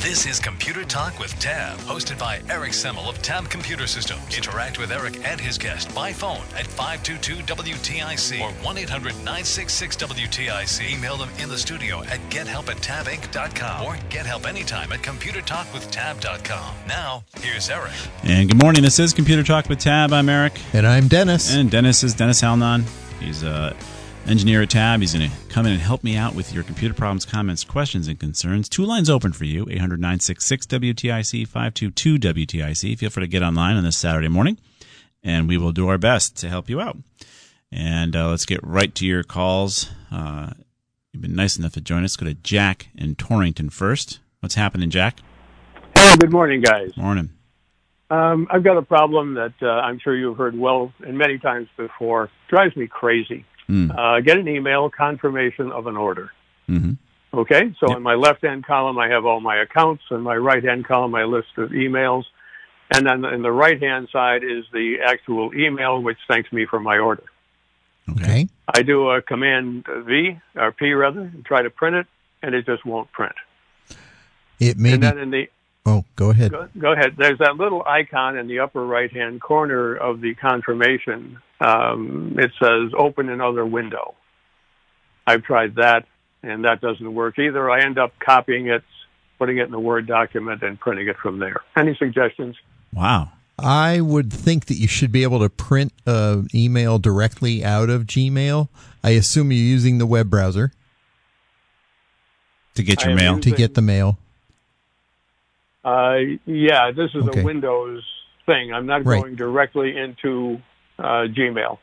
This is Computer Talk with Tab, hosted by Eric Semmel of Tab Computer Systems. Interact with Eric and his guest by phone at 522-WTIC or 1-800-966-WTIC. Email them in the studio at gethelp at tabinc.com or get help anytime at computertalkwithtab.com. Now, here's Eric. And good morning. This is Computer Talk with Tab. I'm Eric. And I'm Dennis. And Dennis is Dennis Halnon. He's a engineer at Tab. He's going to come in and help me out with your computer problems, comments, questions, and concerns. Two lines open for you 800 966 WTIC 522 WTIC. Feel free to get online on this Saturday morning, and we will do our best to help you out. And uh, let's get right to your calls. Uh, you've been nice enough to join us. Go to Jack in Torrington first. What's happening, Jack? Hey, good morning, guys. Morning. Um, I've got a problem that uh, I'm sure you've heard well and many times before. Drives me crazy. Mm. Uh, get an email confirmation of an order. Mm-hmm. Okay, so Yep. in my left hand column, I have all my accounts. In my right hand column, I list of emails. And then in the right hand side is the actual email, which thanks me for my order. Okay. I do a command V, or P rather, and try to print it, and it just won't print. It may and be. then in the Oh, go ahead. Go, go ahead. There's that little icon in the upper right hand corner of the confirmation. Um, it says open another window. I've tried that, and that doesn't work either. I end up copying it, putting it in the Word document, and printing it from there. Any suggestions? Wow. I would think that you should be able to print an email directly out of Gmail. I assume you're using the web browser To get your mail. using- to get the mail. Uh, yeah, this is Okay. a Windows thing. I'm not Right. going directly into Uh, Gmail.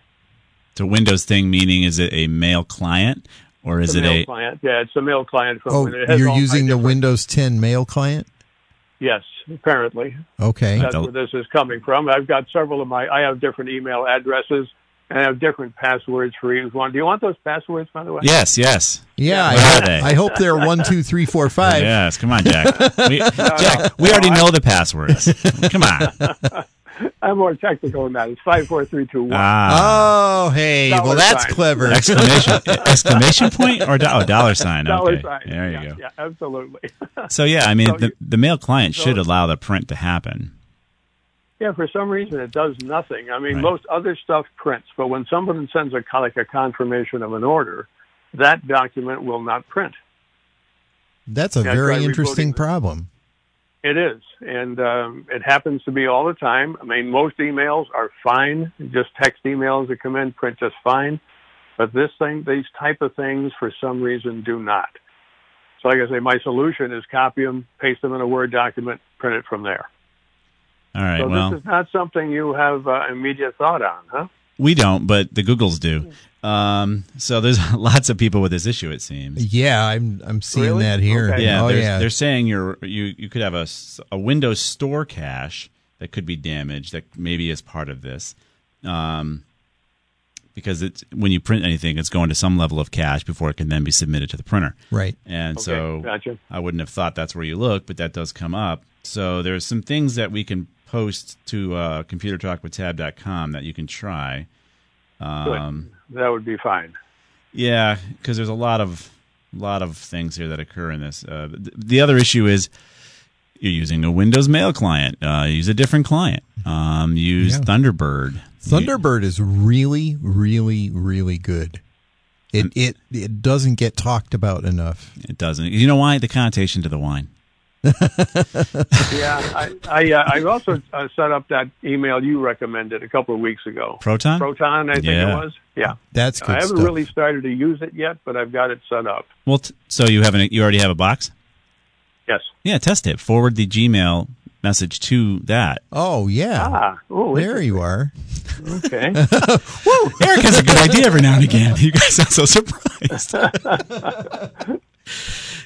It's a Windows thing, meaning is it a mail client or is It's a it mail a client. Yeah, it's a mail client from. Oh, it has you're using the different- Windows 10 mail client? Yes, apparently. Okay. That's where this is coming from. I've got several of my, I have different email addresses and I have different passwords for each one. Do you want those passwords, by the way? Yes, yes. Yeah, What I, are they? I hope they're one, two, three, four, five. Yes, come on, Jack. We, Jack, we already know the passwords. Come on. I'm more technical than that. It's five, four, three, two, one. Ah, Oh, hey, Dollar well, that's sign. clever. exclamation exclamation point or do- oh, dollar sign. Dollar Okay, sign. there you yeah, go. Yeah, absolutely. So yeah, I mean, So the, you- the mail client so- should allow the print to happen. yeah, for some reason it does nothing. I mean, Right. most other stuff prints, but when someone sends a like a confirmation of an order, that document will not print. That's a Yeah, very interesting rebooting it. problem. It is, and um, it happens to be all the time. I mean, most emails are fine, just text emails that come in print just fine, but this thing, these type of things, for some reason, do not. So, like I say, my solution is copy them, paste them in a Word document, print it from there. All right. so well, this is not something you have uh, immediate thought on, huh? We don't, but the Googles do. Um, so there's lots of people with this issue. It seems. Yeah, I'm I'm seeing Really? that here. Okay. Yeah, oh they're, yeah. they're saying you're you you could have a a Windows Store cache that could be damaged that maybe is part of this, um, because it's when you print anything, it's going to some level of cache before it can then be submitted to the printer. right. And Okay, so gotcha. I wouldn't have thought that's where you look, but that does come up. So there's some things that we can post to uh, computertalkwithtab.com that you can try. Um, That would be fine. yeah, because there's a lot of lot of things here that occur in this. Uh, th- the other issue is you're using a Windows Mail client. Uh, use a different client. Um, use Yeah. Thunderbird. Thunderbird is really, really, really good. It it it doesn't get talked about enough. It doesn't. You know why? The connotation to the wine. Yeah, I I, uh, I also uh, set up that email you recommended a couple of weeks ago. Proton? Proton, I think Yeah. it was. Yeah, That's good I haven't stuff. really started to use it yet, but I've got it set up. Well, t- so you have an, you already have a box? Yes. Yeah, test it. Forward the Gmail message to that. Oh yeah, Ah, oh, there you are. okay. Woo! Eric has a good idea every now and again. You guys sound so surprised.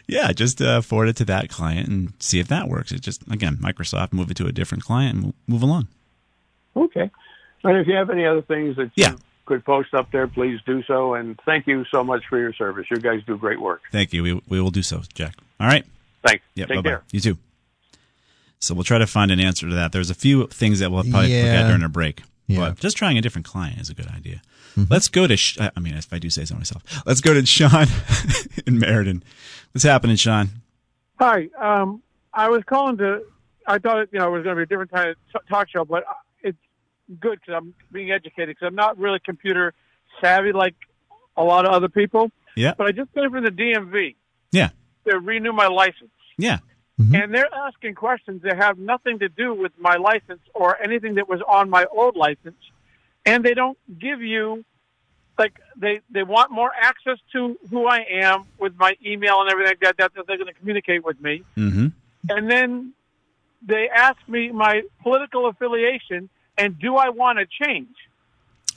yeah, just uh, forward it to that client and see if that works. It just again Microsoft move it to a different client and move along. okay. And if you have any other things that Yeah. you could post up there, please do so. And thank you so much for your service. You guys do great work. Thank you. We we will do so, Jack. All right. Thanks. Yeah. Take bye-bye. care. You too. So we'll try to find an answer to that. There's a few things that we'll probably look at during a break. Yeah. But just trying a different client is a good idea. Mm-hmm. Let's go to. Sh- I mean, if I do say so myself, let's go to Sean in Meriden. What's happening, Sean? Hi. Um, I was calling to. I thought you know it was going to be a different kind of t- talk show, but uh, it's good because I'm being educated because I'm not really computer savvy like a lot of other people. Yeah. But I just came from the DMV Yeah. to renew my license, Yeah. Mm-hmm. and they're asking questions that have nothing to do with my license or anything that was on my old license, and they don't give you. Like they, they want more access to who I am with my email and everything like that. That, that they're going to communicate with me Mm-hmm. and then they ask me my political affiliation and do I want to change?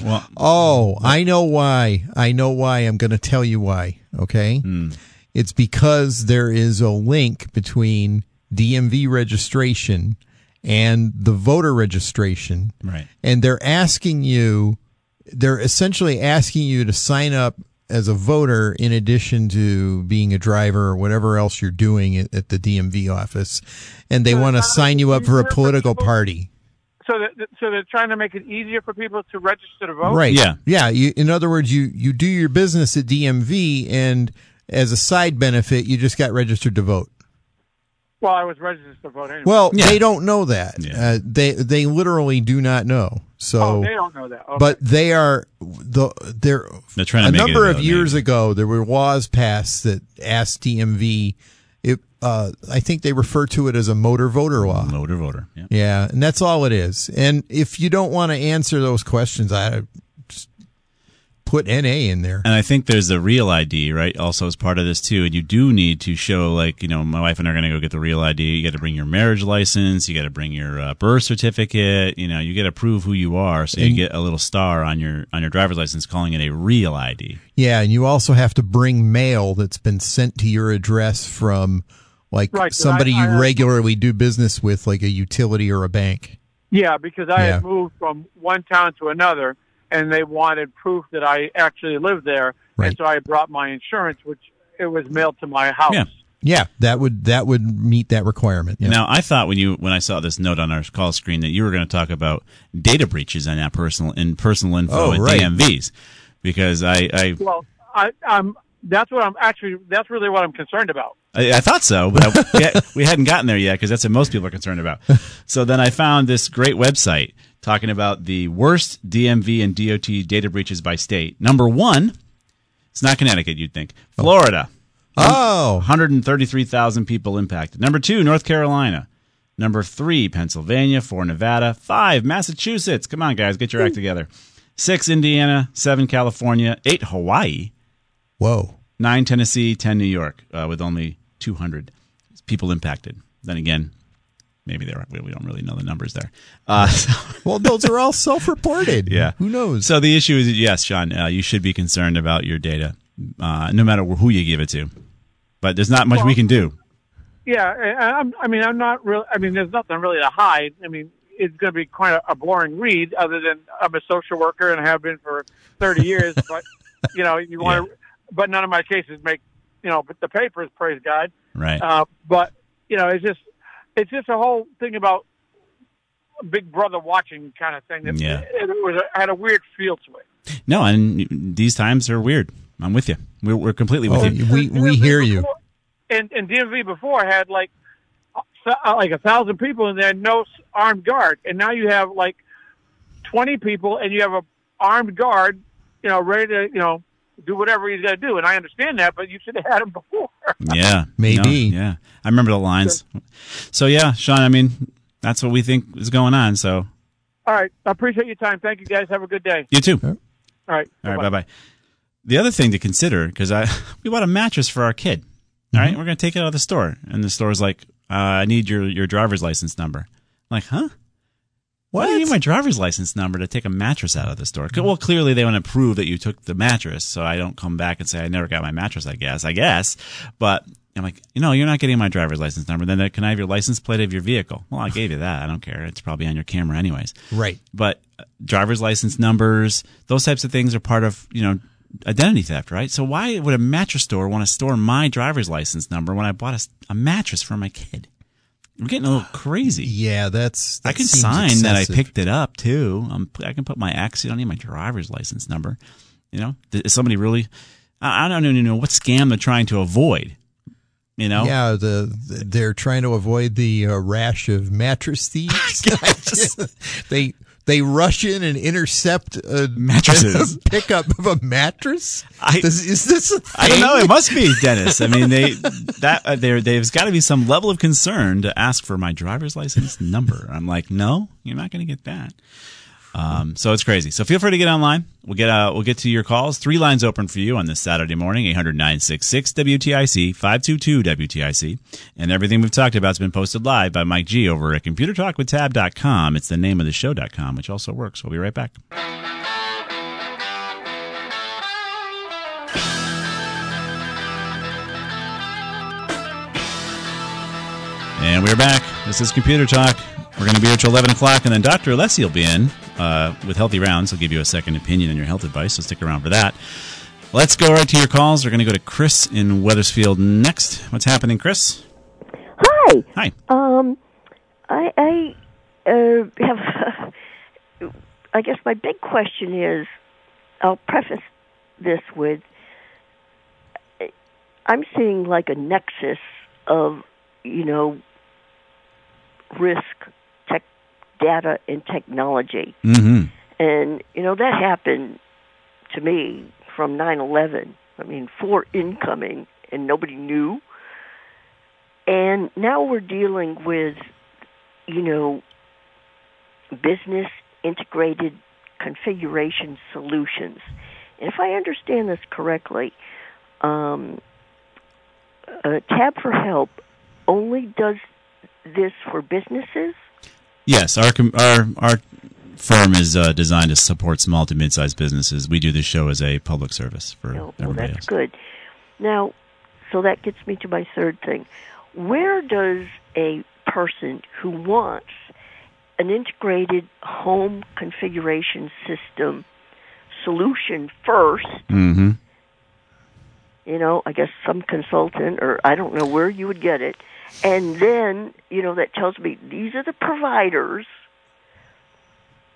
Well, Oh, I know why. I know why. I'm going to tell you why. Okay. Hmm. It's because there is a link between DMV registration and the voter registration. right. And they're asking you, they're essentially asking you to sign up as a voter in addition to being a driver or whatever else you're doing at, at the DMV office. And they So want to sign you up for a easier for political people- party. So that so they're trying to make it easier for people to register to vote. Right. Yeah. Yeah. You, in other words, you, you do your business at DMV and as a side benefit, you just got registered to vote. Well, I was registered to vote anyway. Well, Yeah. they don't know that. Yeah. Uh, they, they literally do not know. So, oh, they don't know that. Okay. but they are the they're They're trying to a make it number of years name. ago there were laws passed that asked DMV it uh, I think they refer to it as a motor voter law. Motor voter. Yeah. Yeah, and that's all it is. And if you don't want to answer those questions, I just put NA in there. And I think there's a real ID, right? Also as part of this too. And you do need to show, like, you know, my wife and I are going to go get the real ID. You got to bring your marriage license. You got to bring your uh, birth certificate. You know, you got to prove who you are. So you get a little star on your on your driver's license, calling it a real ID. Yeah, and you also have to bring mail that's been sent to your address from like Right, 'cause somebody I- you I have- regularly do business with, like a utility or a bank. yeah, because I Yeah. had moved from one town to another, and they wanted proof that I actually lived there, Right. and so I brought my insurance, which it was mailed to my house. Yeah. Yeah, that would that would meet that requirement. Yeah. Now, I thought when you when I saw this note on our call screen that you were going to talk about data breaches and that personal in personal info Oh, at right. DMVs because I, I Well, I, I'm. That's what I'm actually. That's really what I'm concerned about. I, I thought so, but I, we hadn't gotten there yet because that's what most people are concerned about. So then I found this great website talking about the worst DMV and DOT data breaches by state. Number one, it's not Connecticut, you'd think. Florida, oh, 133,000 people impacted. Number two, North Carolina. Number three, Pennsylvania. Four, Nevada. Five, Massachusetts. Come on, guys, get your act together. Six, Indiana. Seven, California. Eight, Hawaii whoa. nine Tennessee, ten New York, uh, with only 200 people impacted. Then again, maybe there are, we we don't really know the numbers there. Uh, so, Well, those are all self-reported. yeah, Who knows? So the issue is, yes, Sean, uh, you should be concerned about your data, uh, no matter who you give it to. But there's not much we can do. Yeah, I'm, I mean, I'm not really. I mean, there's nothing really to hide. I mean, it's going to be quite a, a boring read, other than I'm a social worker and have been for 30 years. but you know, you want to. But none of my cases make you know the papers. Praise God. Right. Uh, but you know, it's just it's just a whole thing about Big Brother watching kind of thing. That Yeah. it, was a, had a weird feel to it. no, and these times are weird. I'm with you. We're, we're completely with Oh, you. we we hear you. And, and DMV before had like uh, like a thousand people and there had no armed guard, and now you have like twenty people and you have a armed guard, you know, ready to you know do whatever he's got to do. And I understand that, but you should have had him before. Yeah, Maybe. No, yeah, I remember the lines. So yeah, Sean. I mean, that's what we think is going on. So All right. I appreciate your time. Thank you, guys. Have a good day. you too. All right. All right, bye bye. The other thing to consider, because I we bought a mattress for our kid. All right, we're gonna take it out of the store, and the store's like, uh, "I need your your driver's license number." I'm like, huh? Why do you need my driver's license number to take a mattress out of the store? Well, clearly they want to prove that you took the mattress, so I don't come back and say I never got my mattress. I guess, I guess, but I'm like, you know, you're not getting my driver's license number. Then uh, can I have your license plate of your vehicle? Well, I gave you that. I don't care. It's probably on your camera anyways. Right. But uh, driver's license numbers, those types of things are part of, you know, identity theft, right? So why would a mattress store want to store my driver's license number when I bought a, a mattress for my kid? We're getting a little crazy. Yeah, that's. I can sign that I picked it up too. Um, I can put my. I don't need my driver's license number. You know, is somebody really? I I don't even know what scam they're trying to avoid. You know, Yeah, the, the- they're trying to avoid the uh, rash of mattress thieves. they they rush in and intercept a Mattresses. a pickup of a mattress. I- Does- is this? a I don't know. It must be Dennis. I mean, they that uh, there there's got to be some level of concern to ask for my driver's license number. I'm like, no, you're not going to get that. Um, so it's crazy. So feel free to get online. We'll get uh, we'll get to your calls. Three lines open for you on this Saturday morning: 800-966 WTIC, 522 WTIC, and everything we've talked about has been posted live by Mike G over at ComputerTalkWithTab.com. It's the name of the show.com, which also works. We'll be right back. And we're back. This is Computer Talk. We're going to be here till 11 o'clock, and then Dr. Alessi will be in uh, with Healthy Rounds. He'll give you a second opinion on your health advice, so stick around for that. Let's go right to your calls. We're going to go to Chris in Wethersfield next. What's happening, Chris? Hi. Hi. Um, I I uh, have. I guess my big question is, I'll preface this with, I'm seeing like a nexus of, you know, risk, data, and technology, Mm-hmm. and you know that happened to me from 9/11. I mean, four incoming, and nobody knew. And now we're dealing with, you know, business integrated configuration solutions. And if I understand this correctly, um, uh, Tab for Help only does this for businesses. Yes, our our our firm is uh, designed to support small to mid-sized businesses. We do this show as a public service for well, everybody that's else. good. Now, so that gets me to my third thing. Where does a person who wants an integrated home configuration system solution first, Mm-hmm. you know, I guess some consultant or I don't know where you would get it, and then, you know, that tells me these are the providers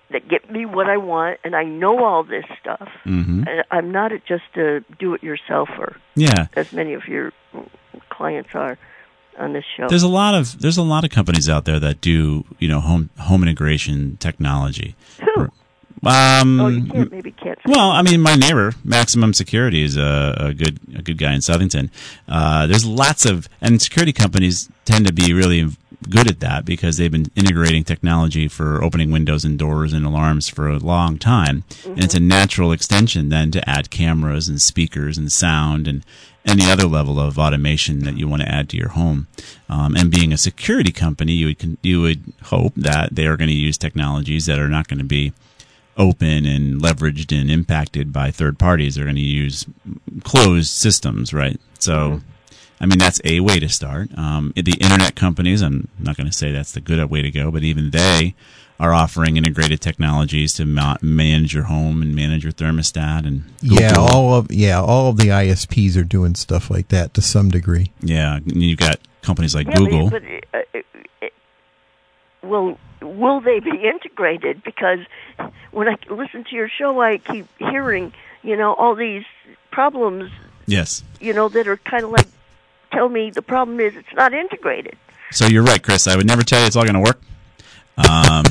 that get me what I want and I know all this stuff. Mm-hmm. And I'm not a- just a do-it-yourselfer, Yeah. as many of your clients are on this show. There's a lot of there's a lot of companies out there that do you know home home integration technology. Who? Um, oh, you can't maybe can't. Well, I mean, my neighbor, Maximum Security, is a, a good a good guy in Southington. Uh, there's lots of and security companies tend to be really good at that because they've been integrating technology for opening windows and doors and alarms for a long time, and it's a natural extension then to add cameras and speakers and sound and any other level of automation that you want to add to your home. Um, and being a security company, you would you would hope that they are going to use technologies that are not going to be open and leveraged and impacted by third parties. They're going to use closed systems, right? So, I mean, that's a way to start. Um, the internet companies, I'm not going to say that's the good way to go, but even they are offering integrated technologies to ma- manage your home and manage your thermostat and Yeah, all of yeah, all of the ISPs are doing stuff like that to some degree. yeah. And you've got companies like Yeah, Google. But, uh, uh, uh, will will they be integrated? Because when I listen to your show, I keep hearing you know all these problems yes. you know that are kind of like tell me the problem is it's not integrated. So you're right, Chris. I would never tell you it's all going to work. Um,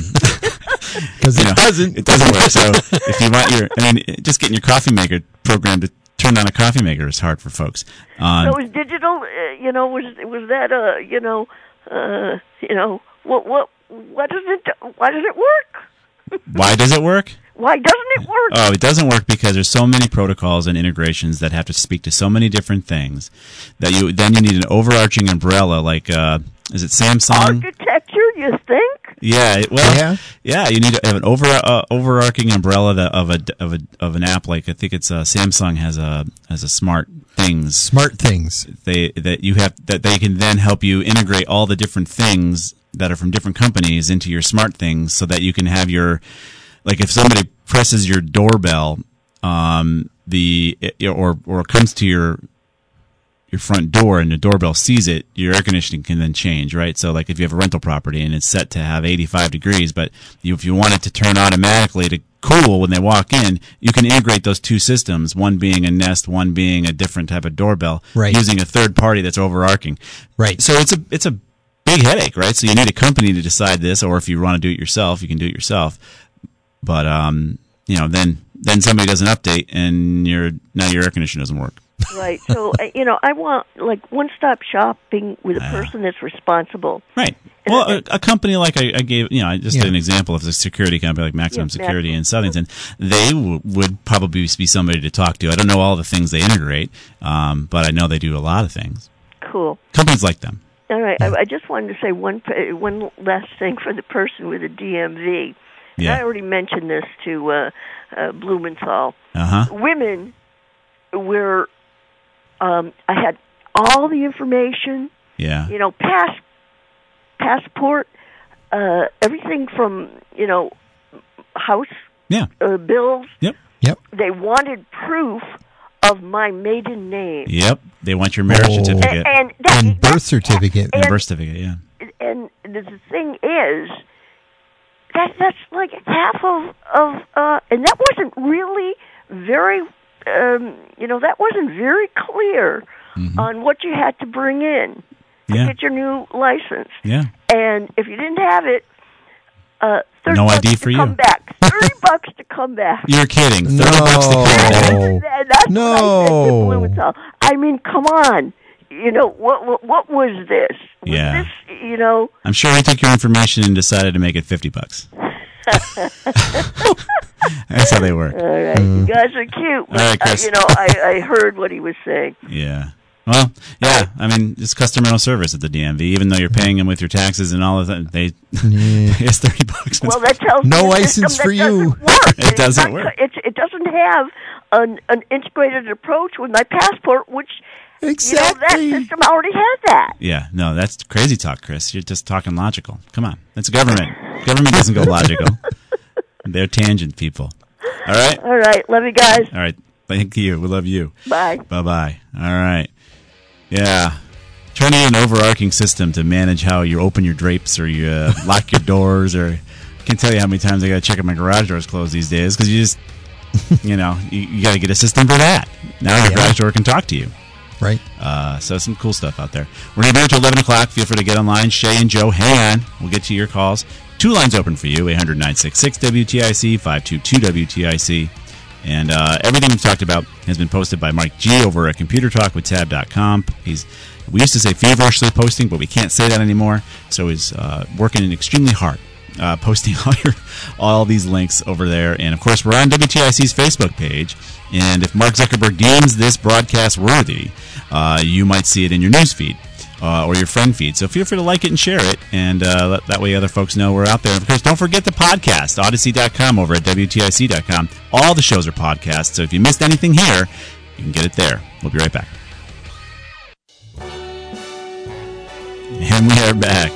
Because you it know, doesn't. It doesn't work. So if you want your, I mean, just getting your coffee maker programmed to turn on a coffee maker is hard for folks. Um, so is digital? Uh, you know, was was that uh, you know, uh, you know, what what what does it why does it work? why does it work? Why doesn't it work? Oh, it doesn't work because there's so many protocols and integrations that have to speak to so many different things that you then you need an overarching umbrella like uh, is it Samsung? Architecture, you think? Yeah, well, Yeah. yeah, You need to have an over uh, overarching umbrella that, of a of a of an app. Like I think it's uh, Samsung has a has a smart things SmartThings. they that you have that they can then help you integrate all the different things that are from different companies into your SmartThings so that you can have your like if somebody presses your doorbell um the or or comes to your your front door and the doorbell sees it, your air conditioning can then change, right? So like if you have a rental property and it's set to have 85 degrees, but you, if you want it to turn automatically to cool when they walk in, you can integrate those two systems, one being a Nest, one being a different type of doorbell, Right. using a third party that's overarching. Right. So it's a it's a big headache, right? So you need a company to decide this, or if you want to do it yourself, you can do it yourself. But um, you know, then then somebody does an update, and your now your air conditioner doesn't work. Right. So uh, you know, I want like one-stop shopping with a person that's responsible. Right. Well, a, a company like I, I gave, you know, I just Yeah. did an example of a security company like Maximum Yeah, Security Maximum. in Southington. They w- would probably be somebody to talk to. I don't know all the things they integrate, um, but I know they do a lot of things. Cool. Companies like them. All right. I, I just wanted to say one pa- one last thing for the person with the DMV. And Yeah. I already mentioned this to uh, uh, Blumenthal. Uh huh. Women were. Um, I had all the information. Yeah. You know, pass passport, uh, everything from you know house Yeah. uh, bills. Yep. Yep. They wanted proof of my maiden name. Yep. They want your marriage Oh. certificate And, and, that, And birth certificate. and and- birth certificate. Yeah. and the the thing is that that's like half of of uh and that wasn't really very um you know that wasn't very clear on what you had to bring in to Mm-hmm. Yeah. get your new license Yeah. and if you didn't have it uh 30 No bucks ID to for you. come back 30 bucks to come back You're kidding. Thirty No. bucks to come back. That- that's what I said to No. I mean, come on. You know what? What, what was this? Was Yeah. this, you know, I'm sure he took your information and decided to make it fifty bucks. That's how they work. All right, you guys are cute. But, All right, Chris. uh, you know, I, I heard what he was saying. Yeah. Well, yeah. I mean, it's customer service at the DMV. Even though you're paying them with your taxes and all of that, they it's thirty bucks. Well, that tells No me a license for that you. Doesn't work. It It's doesn't not- work. It, it doesn't have an, an integrated approach with my passport, which Exactly. you know that system already had that. yeah. No, that's crazy talk, Chris. You're just talking logical. Come on, that's government. government doesn't go logical. They're tangent people. All right. All right, love you guys. All right. Thank you. We love you. Bye. Bye bye. All right. Yeah. Trying to get an overarching system to manage how you open your drapes or you uh, lock your doors or I can't tell you how many times I got to check if my garage doors closed these days because you just, you know, you, you got to get a system for that. Now your Yeah. garage door can talk to you. Right. Uh, so some cool stuff out there. We're going to be here until 11 o'clock. Feel free to get online. Shay and Joe, hang on. We'll get to your calls. Two lines open for you 800 966 WTIC, 522 WTIC. And uh, everything we've talked about has been posted by Mike G over at computertalkwithtab.com. He's we used to say feverishly posting, but we can't say that anymore. So he's uh, working extremely hard, uh, posting all your all these links over there. And of course, we're on WTIC's Facebook page. And if Mark Zuckerberg deems this broadcast worthy, uh, you might see it in your news feed. Uh, or your friend feed. So feel free to like it and share it, and uh, that, way other folks know we're out there. And of course, don't forget the podcast, audacy.com over at WTIC.com. All the shows are podcasts, so if you missed anything here, you can get it there. We'll be right back. And we are back.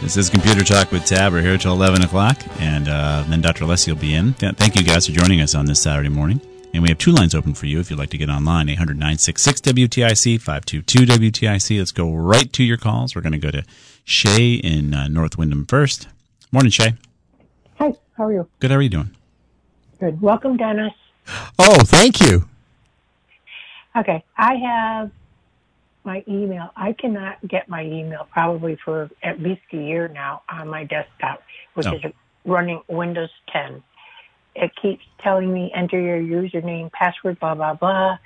This is Computer Talk with Tab. We're here till 11 o'clock, and uh, then Dr. Alessi will be in. Th- Thank you guys for joining us on this Saturday morning. And we have two lines open for you if you'd like to get online 800 966 WTIC, 522 WTIC. Let's go right to your calls. We're going to go to Shay in uh, North Windham first. Morning, Shay. Hi, how are you? Good. How are you doing? Good. Welcome, Dennis. Oh, thank you. Okay, I have my email. I cannot get my email probably for at least a year now on my desktop, which Oh. is running Windows 10. It keeps telling me enter your username, password, blah blah blah.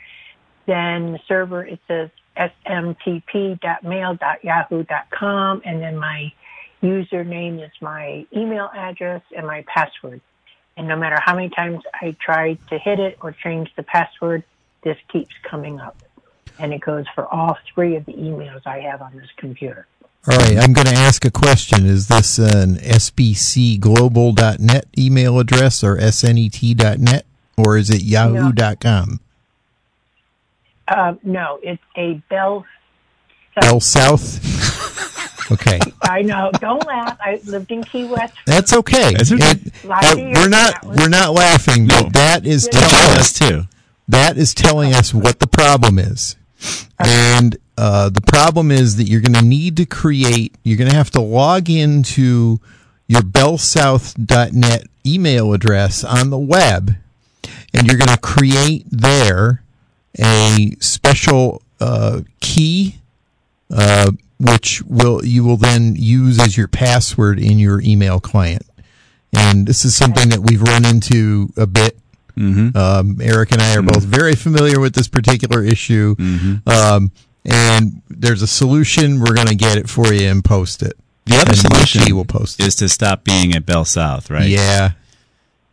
Then the server it says smtp.mail.yahoo.com, and then my username is my email address and my password. And no matter how many times I try to hit it or change the password, this keeps coming up. And it goes for all three of the emails I have on this computer. All right, I'm going to ask a question. Is this an sbcglobal.net email address or snet.net or is it yahoo.com? Uh, no, it's a Bell. Bell South? Okay. I know. Don't laugh. I lived in Key West. That's okay. That's okay. It- uh, we're not that we're not laughing, but that is telling us too. That is telling us what the problem is. And uh, the problem is that you're going to need to create, you're going to have to log into your bellsouth.net email address on the web, and you're going to create there a special uh, key, uh, which will you will then use as your password in your email client. And this is something that we've run into a bit Mm-hmm. um, Eric and I are both very familiar with this particular issue. Mm-hmm. Um, and there's a solution. We're going to get it for you and post it. The other And solution Mikey will post it. is to stop being at Bell South, right? Yeah.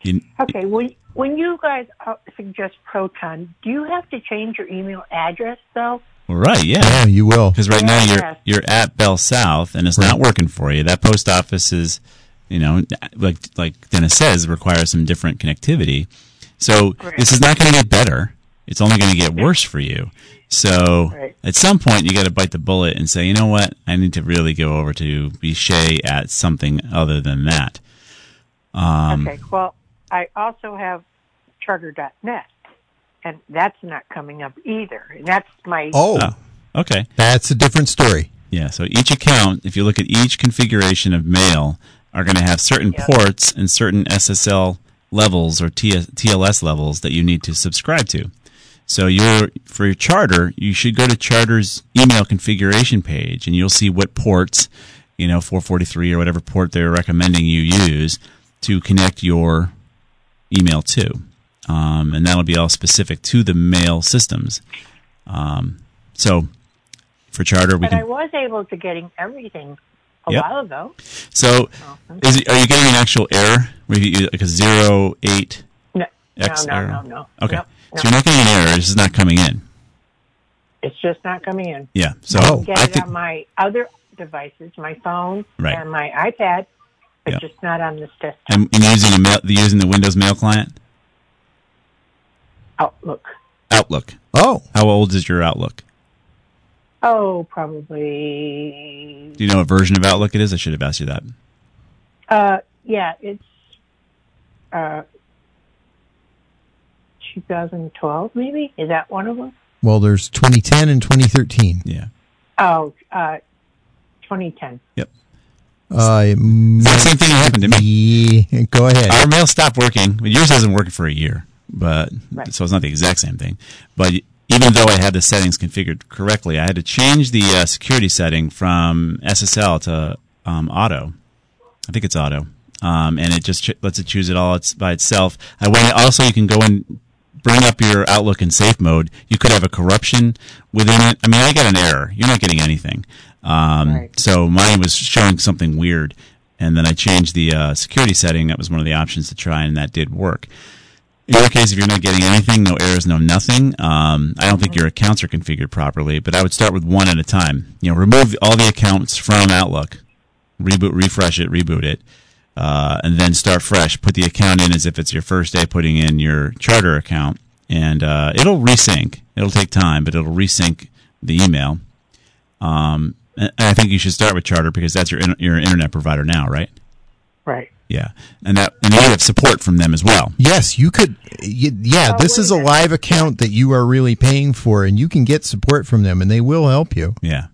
You, Okay, when when you guys uh, suggest Proton, do you have to change your email address though? well, right, yeah. Yeah, you will. Because right now you're you're at Bell South and it's not working for you. That post office is, you know, like like Dennis says, requires some different connectivity. So Right. this is not going to get better. It's only going to get worse for you. So Right. at some point you got to bite the bullet and say, you know what, I need to really go over to Bichet at something other than that. Um, okay, well, I also have Charter.net, and that's not coming up either. And that's my Oh, Oh, okay. that's a different story. Yeah, so each account, if you look at each configuration of mail, are going to have certain Yeah. ports and certain SSL levels or T- TLS levels that you need to subscribe to. So your for your charter, you should go to Charter's email configuration page, and you'll see what ports, you know, 443 or whatever port they're recommending you use to connect your email to, um, and that'll be all specific to the mail systems. Um, so for Charter, we But I was able to getting everything a Yep. while ago. So, is it, are you getting an actual error? You, like a zero eight No, X no, no, error? no, no. Okay, No, no. so you're not getting an error. It's just not coming in. It's just not coming in. Yeah. So Oh. Get I it think on my other devices, my phone Right. and my iPad, but Yeah. just not on this desktop. and, and using a mail, using the Windows Mail client Outlook. Outlook. Oh, How old is your Outlook? Oh, probably. Do you know what version of Outlook it is? I should have asked you that. Uh, yeah, it's uh, 2012, maybe. Is that one of them? well, there's 2010 and 2013. Yeah. Oh, uh, 2010. Yep. Uh, the same thing happened to me. Yeah, go ahead. Our mail stopped working. Well, Yours hasn't worked for a year, but Right. so it's not the exact same thing. But even though I had the settings configured correctly, I had to change the uh, security setting from SSL to um, auto. I think it's auto, um, and it just ch- lets it choose it all it's by itself. I went. Also, you can go and bring up your Outlook in safe mode. You could have a corruption within it. I mean, I got an error. You're not getting anything. Um, Right. So mine was showing something weird, and then I changed the uh, security setting. That was one of the options to try, and that did work. In your case, if you're not getting anything, no errors, no nothing, um, I don't think your accounts are configured properly. But I would start with one at a time. You know, remove all the accounts from Outlook, reboot, refresh it, reboot it, uh, and then start fresh. Put the account in as if it's your first day putting in your charter account, and uh, it'll resync. It'll take time, but it'll resync the email. Um, and I think you should start with Charter because that's your your internet provider now, right? Right. Yeah, and that and you have support from them as well. Yes, you could. y- Yeah, Oh, this is a live account that you are really paying for, and you can get support from them, and they will help you. Yeah.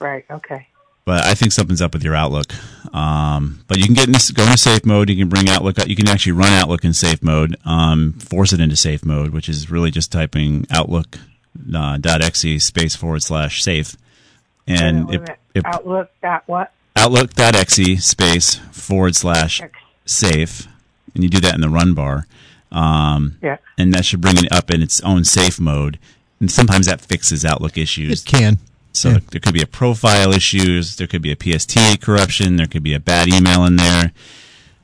Right. Okay. But I think something's up with your Outlook. Um, but you can get in, go into safe mode. You can bring Outlook. You can actually run Outlook in safe mode. Um, force it into safe mode, which is really just typing Outlook uh, dot .exe space forward slash safe, and Wait it, it, Outlook. Dot what? Outlook dot .exe space forward slash safe, and you do that in the run bar. Um, Yeah. and that should bring it up in its own safe mode. And sometimes that fixes Outlook issues. It can. So Yeah. there could be a profile issues, there could be a PST corruption, there could be a bad email in there,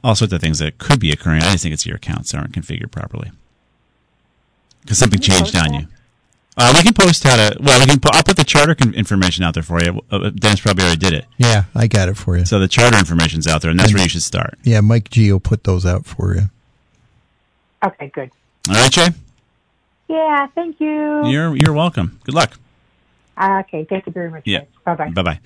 all sorts of things that could be occurring. I just think it's your accounts aren't configured properly because something changed on you. Uh, we can post how to. Well, we can. pu- I'll put the charter con- information out there for you. Uh, Dennis probably already did it. Yeah, I got it for you. So the charter information's out there, and that's where you should start. Yeah, Mike G will put those out for you. Okay, good. All right, Jay. Yeah, thank you. You're you're welcome. Good luck. Okay, thank you very much. Yeah. Bye bye. Bye bye.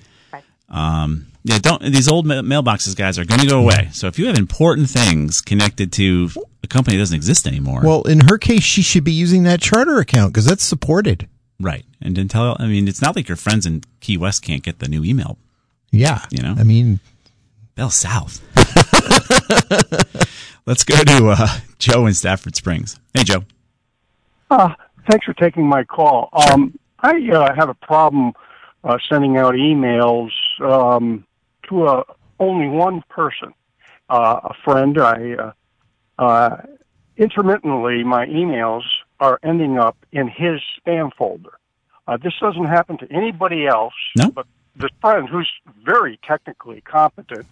Um, yeah, don't these old mailboxes, guys, are going to go away. So if you have important things connected to a company that doesn't exist anymore, Well, in her case, she should be using that charter account because that's supported. right? And then tell. I mean, it's not like your friends in Key West can't get the new email. Yeah. You know? I mean, Bell South. Let's go to uh, Joe in Stafford Springs. Hey, Joe. Uh, thanks for taking my call. Um, I uh, have a problem uh, sending out emails um, to a, only one person, uh, a friend. I uh, uh, intermittently my emails are ending up in his spam folder. Uh, this doesn't happen to anybody else, No. but this friend who's very technically competent.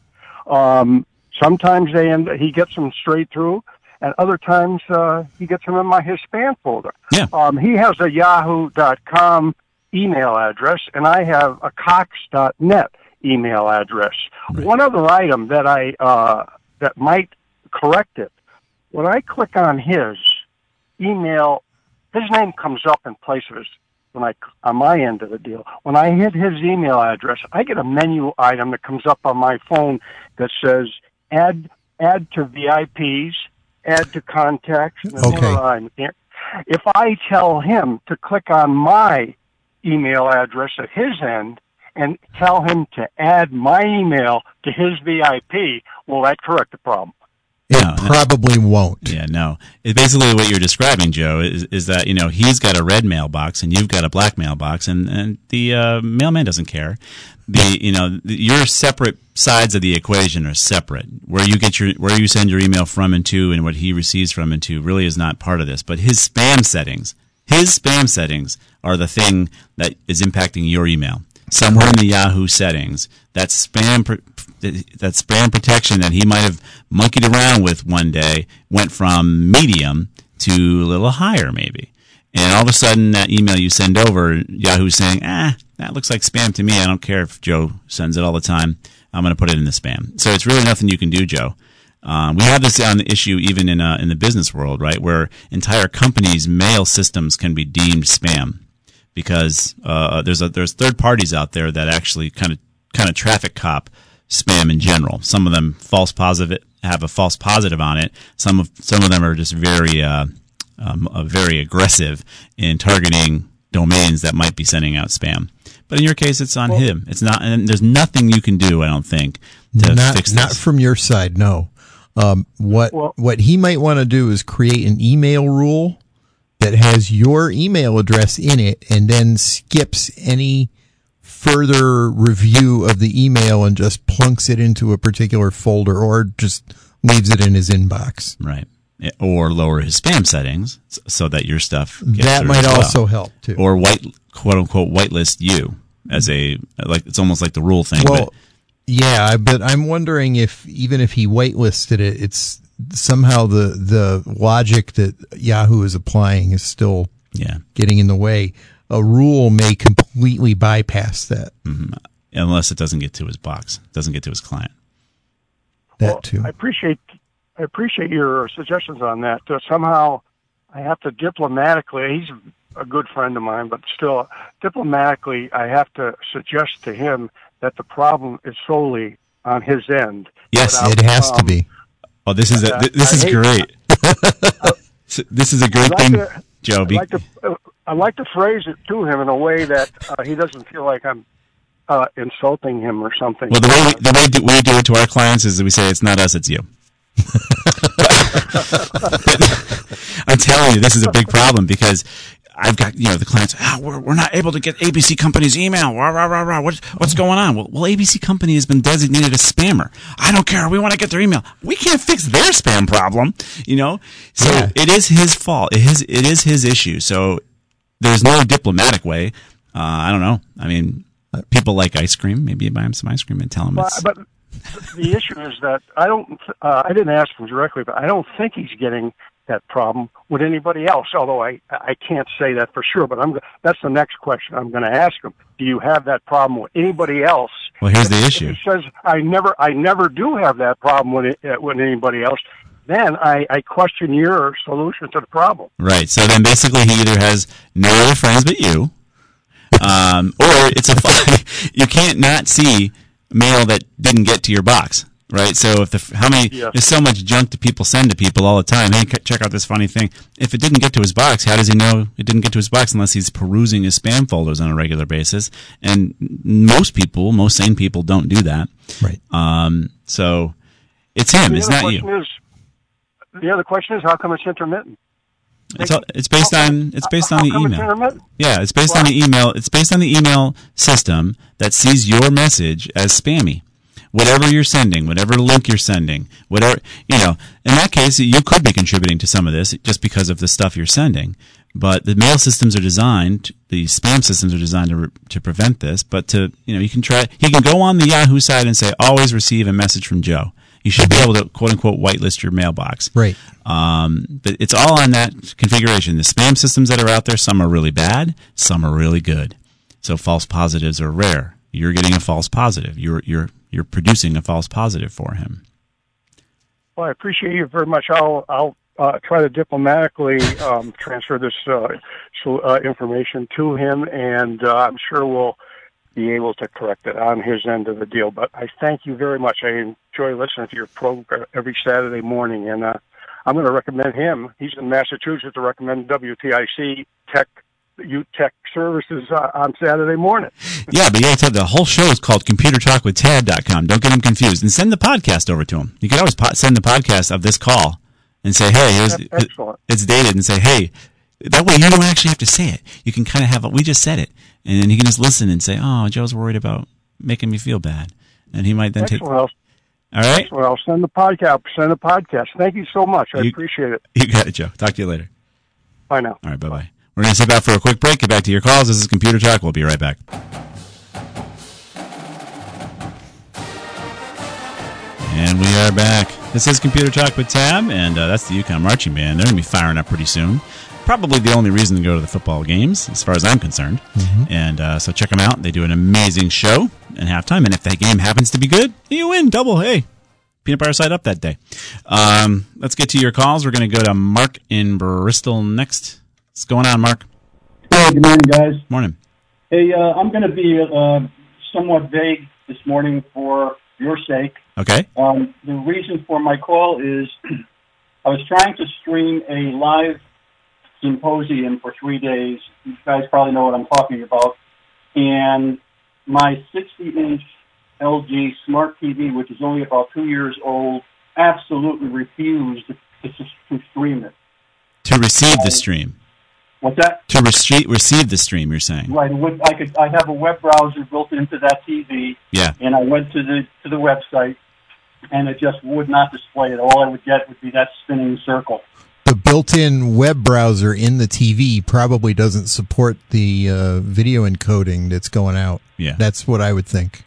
Um, sometimes they end, he gets them straight through, and other times uh, he gets them in my his spam folder. Yeah. Um, he has a Yahoo.com email address, and I have a Cox.net email address. One other item that I uh, that might correct it. When I click on his email, his name comes up in place of his when I on my end of the deal. When I hit his email address, I get a menu item that comes up on my phone that says add add to VIPs, add to contacts. Okay. If I tell him to click on my email address at his end and tell him to add my email to his VIP, will that correct the problem? It No, no. probably won't. Yeah, no. It's basically what you're describing, Joe, is, is that, you know, he's got a red mailbox and you've got a black mailbox and, and the uh, mailman doesn't care. The, you know, the, your separate sides of the equation are separate. Where you get your, where you send your email from and to and what he receives from and to really is not part of this. But his spam settings, his spam settings are the thing that is impacting your email. Somewhere in the Yahoo settings, that spam that spam protection that he might have monkeyed around with one day went from medium to a little higher, maybe. And all of a sudden, that email you send over, Yahoo's saying, "Ah, that looks like spam to me. I don't care if Joe sends it all the time. I'm going to put it in the spam." So it's really nothing you can do, Joe. Um, we have this on the issue even in uh, in the business world, right, where entire companies' mail systems can be deemed spam because uh, there's a, there's third parties out there that actually kind of kind of traffic cop spam in general. Some of them false positive have a false positive on it. Some of some of them are just very uh, um, uh, very aggressive in targeting domains that might be sending out spam. But in your case, it's on him. It's not, and there's nothing you can do. I don't think to not, fix not from your side, no. Um, what Well- what he might want to do is create an email rule that has your email address in it, and then skips any further review of the email and just plunks it into a particular folder, or just leaves it in his inbox. right. Eh, or lower his spam settings so that your stuff gets That might well. also help too. or white quote unquote whitelist you as a like it's almost like the rule thing. Well, but yeah, but I'm wondering if even if he whitelisted it, it's somehow the the logic that Yahoo is applying is still yeah, getting in the way. A rule may completely bypass that. unless it doesn't get to his box, doesn't get to his client. That Well, too. I appreciate I appreciate your suggestions on that. Uh, somehow, I have to diplomatically. He's a good friend of mine, but still, diplomatically, I have to suggest to him that the problem is solely on his end. Yes, without, it has to um, be. Oh, this is a, Uh, th- this I is great. This is a great like thing, to- Joe. I'd like to I'd like to phrase it to him in a way that uh, he doesn't feel like I'm uh, insulting him or something. well, the way we, the way do, we do it to our clients is we say it's not us, it's you. I'm telling you, this is a big problem because I've got you know the clients. Ah, we're, we're not able to get ABC Company's email. Rah, rah, rah, rah. What, what's going on? Well, well, ABC Company has been designated a spammer. I don't care. We want to get their email. We can't fix their spam problem. You know, so Yeah. it is his fault. It is it is his issue. So there's no diplomatic way. Uh, I don't know. I mean, people like ice cream. Maybe you buy him some ice cream and tell him But, but the issue is that I don't. Uh, I didn't ask him directly, but I don't think he's getting that problem with anybody else. Although I I can't say that for sure. But I'm that's the next question I'm going to ask him. Do you have that problem with anybody else? Well, here's the If issue. He says I never I never do have that problem with it, uh, with anybody else. Then I, I question your solution to the problem. Right. So then basically he either has no other friends but you, um, or it's a you can't not see mail that didn't get to your box. Right. So if the how many Yes. there's so much junk that people send to people all the time. Hey, check out this funny thing. If it didn't get to his box, how does he know it didn't get to his box unless he's perusing his spam folders on a regular basis? And most people, most sane people, don't do that. Right. Um, so it's him. the It's not you. question is the other question is how come it's intermittent? It's, all, it's based on it's based on the email. Yeah, it's based on the email. It's based on the email system that sees your message as spammy. Whatever you're sending, whatever link you're sending, whatever you know. In that case, you could be contributing to some of this just because of the stuff you're sending. But the mail systems are designed, the spam systems are designed to to prevent this. But to you know, you can try. He can go on the Yahoo side and say, "Always receive a message from Joe." You should be able to quote unquote whitelist your mailbox. Right. Um, but it's all on that configuration. The spam systems that are out there, some are really bad, some are really good. So false positives are rare. You're getting a false positive. You're you're you're producing a false positive for him. Well, I appreciate you very much. I'll I'll uh, try to diplomatically um, transfer this uh, so, uh, information to him, and uh, I'm sure we'll be able to correct it on his end of the deal. But I thank you very much. I enjoy listening to your program every Saturday morning, and uh, I'm going to recommend him. He's in Massachusetts to recommend WTIC Tech U Tech Services uh, on Saturday morning. Yeah, but you gotta the whole show is called computertalkwithtad.com. Don't get him confused. And send the podcast over to him. You can always po- send the podcast of this call and say, hey, here's, Excellent. it's dated and say, hey, that way you don't actually have to say it. You can kind of have, we just said it. And then he can just listen and say, oh, Joe's worried about making me feel bad. And he might then take, Excellent. all right? I'll send the podcast. Send the podcast. Thank you so much. I You- appreciate it. You got it, Joe. Talk to you later. Bye now. All right, bye bye. We're going to sit out for a quick break. Get back to your calls. This is Computer Talk. We'll be right back. And we are back. This is Computer Talk with Tad, and uh, that's the UConn Marching Band. They're going to be firing up pretty soon. Probably the only reason to go to the football games, as far as I'm concerned. And uh, so check them out. They do an amazing show at halftime, and if that game happens to be good, you win double. Hey, peanut butter side up that day. Um, let's get to your calls. We're going to go to Mark in Bristol next. What's going on, Mark? Hey, good morning, guys. Morning. Hey, uh, I'm going to be uh, somewhat vague this morning for your sake. Okay. Um, the reason for my call is I was trying to stream a live symposium for three days. You guys probably know what I'm talking about. And my 60-inch LG Smart TV, which is only about two years old, absolutely refused to, to stream it. To receive the stream. What's that? To receive receive the stream, you're saying. Right. I could. I have a web browser built into that TV, Yeah. and I went to the to the website, and it just would not display it. All I would get would be that spinning circle. The built-in web browser in the TV probably doesn't support the uh, video encoding that's going out. Yeah. That's what I would think.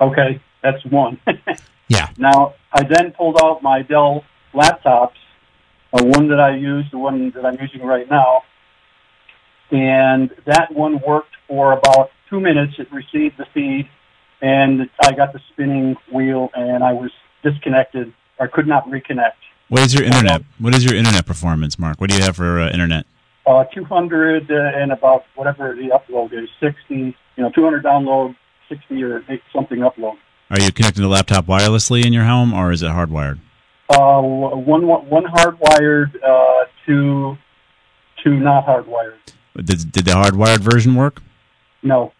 Okay, that's one. Yeah. now I then pulled out my Dell laptops, uh, one that I use, the one that I'm using right now, and that one worked for about two minutes. It received the feed, and I got the spinning wheel, and I was disconnected. I could not reconnect. What is your internet? What is your internet performance, Mark? What do you have for uh, internet? Uh, 200 uh, and about whatever the upload is, 60, you know, 200 download, 60 or eight- something upload. Are you connecting the laptop wirelessly in your home, or is it hardwired? Uh, one, one hardwired, uh, two, two not hardwired. Did, did the hardwired version work? No.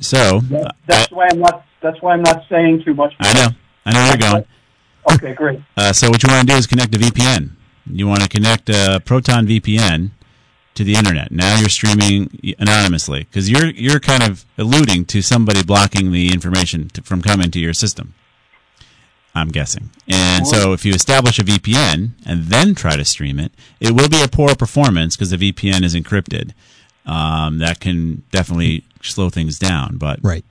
So That, that's why I'm not, that's why I'm not saying too much. I know, I know where you're going. Okay, great. Uh, so what you want to do is connect a VPN. You want to connect a Proton VPN to the internet. Now you're streaming anonymously because you're you're kind of alluding to somebody blocking the information to, from coming to your system. I'm guessing. And so if you establish a VPN and then try to stream it, it will be a poor performance because the VPN is encrypted. Um, that can definitely slow things down, but right.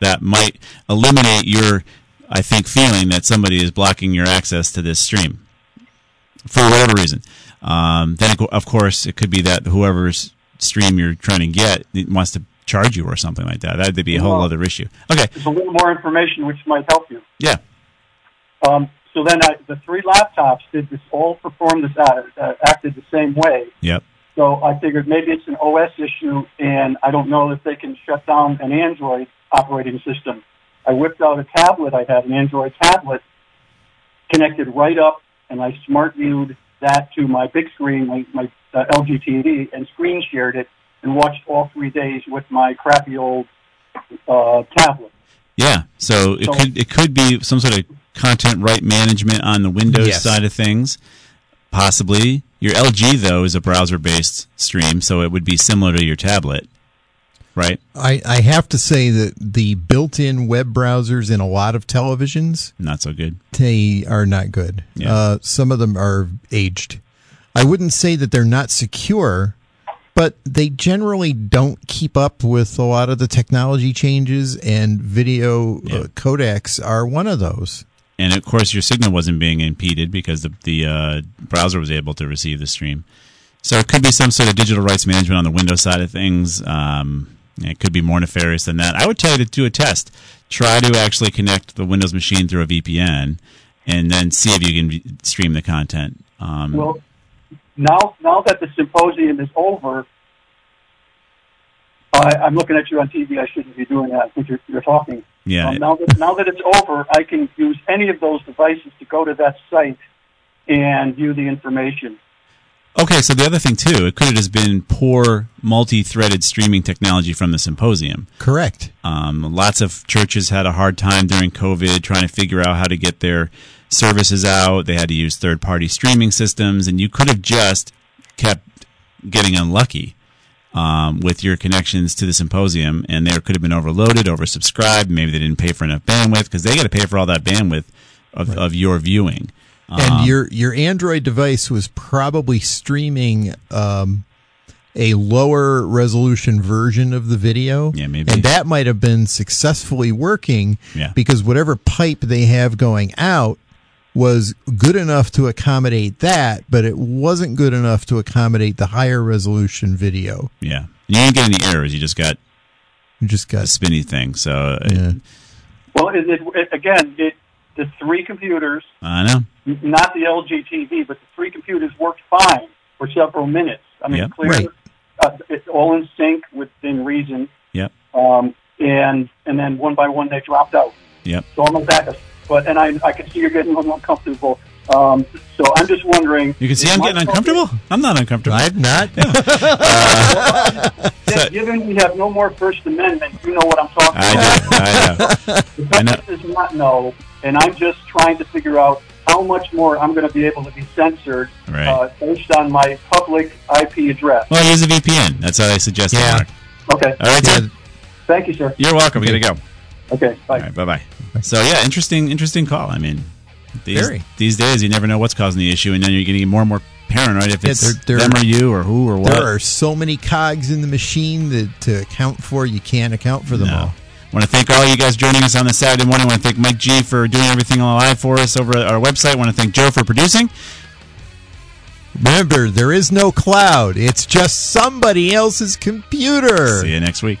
that might eliminate your, I think, feeling that somebody is blocking your access to this stream for whatever reason. Um, then, of course, it could be that whoever's stream you're trying to get wants to charge you or something like that. That'd be a whole Well, other issue. Okay. There's a little more information which might help you. Yeah. Um, so then I, the three laptops did this all perform this uh, uh, acted the same way. Yep. So I figured maybe it's an OS issue, and I don't know if they can shut down an Android operating system. I whipped out a tablet. I had an Android tablet connected right up, and I smart viewed that to my big screen, my, my uh, LG TV, and screen shared it, and watched all three days with my crappy old uh, tablet. Yeah. So it So- could it could be some sort of content right management on the Windows Yes. side of things. Possibly. Your LG though is a browser based stream, so it would be similar to your tablet. Right? I, I have to say that the built-in web browsers in a lot of televisions Not so good. they are not good. Yeah. Uh, some of them are aged. I wouldn't say that they're not secure, but they generally don't keep up with a lot of the technology changes, and video uh, codecs are one of those. And of course, your signal wasn't being impeded because the the uh, browser was able to receive the stream. So it could be some sort of digital rights management on the Windows side of things. Um, it could be more nefarious than that. I would tell you to do a test. Try to actually connect the Windows machine through a VPN, and then see if you can stream the content. Um, Well, now now that the symposium is over, I, I'm looking at you on TV. I shouldn't be doing that. I think you're, you're talking. yeah, Um, now that now that it's over, I can use any of those devices to go to that site and view the information. Okay, so the other thing too, it could have just been poor multi-threaded streaming technology from the symposium. Correct. Um, lots of churches had a hard time during COVID trying to figure out how to get their services out. They had to use third-party streaming systems, and you could have just kept getting unlucky um, with your connections to the symposium, and they could have been overloaded, oversubscribed. Maybe they didn't pay for enough bandwidth because they got to pay for all that bandwidth of, of your viewing. And Um, your your Android device was probably streaming um, a lower resolution version of the video. Yeah, maybe. And that might have been successfully working Yeah. because whatever pipe they have going out was good enough to accommodate that, but it wasn't good enough to accommodate the higher resolution video. yeah, you didn't get any errors. You just got You just got a got spinny thing. So uh, yeah. Well, it, it, it, again, it, the three computers, I know. not the LG TV, but the three computers worked fine for several minutes. I mean, Yep. clear, Right. uh, it's all in sync within reason. Yep. Um, and and then one by one they dropped out. Yep. So I'm back. But and I I can see you're getting a little uncomfortable. Um, so I'm just wondering. You can see I'm getting uncomfortable. I'm not uncomfortable. I'm not. Given- Given we have no more First Amendment, you know what I'm talking I about. do. I know. The I know. government does not know, and I'm just trying to figure out how much more I'm going to be able to be censored Right. uh, based on my public IP address. Well, use a VPN. That's how I suggest. Yeah. Mark. Okay. All right, Ted. Thank you, sir. You're welcome. We gotta go. Okay. Bye. All right. Bye bye. So yeah, interesting, interesting call. I mean, these Very. these days you never know what's causing the issue, and then you're getting more and more paranoid if Yeah, it's there- there- them or you or who or what. There are so many cogs in the machine that to account for, you can't account for them No. all. I want to thank all you guys joining us on this Saturday morning. I want to thank Mike G for doing everything live for us over at our website. I want to thank Joe for producing. Remember, there is no cloud. It's just somebody else's computer. See you next week.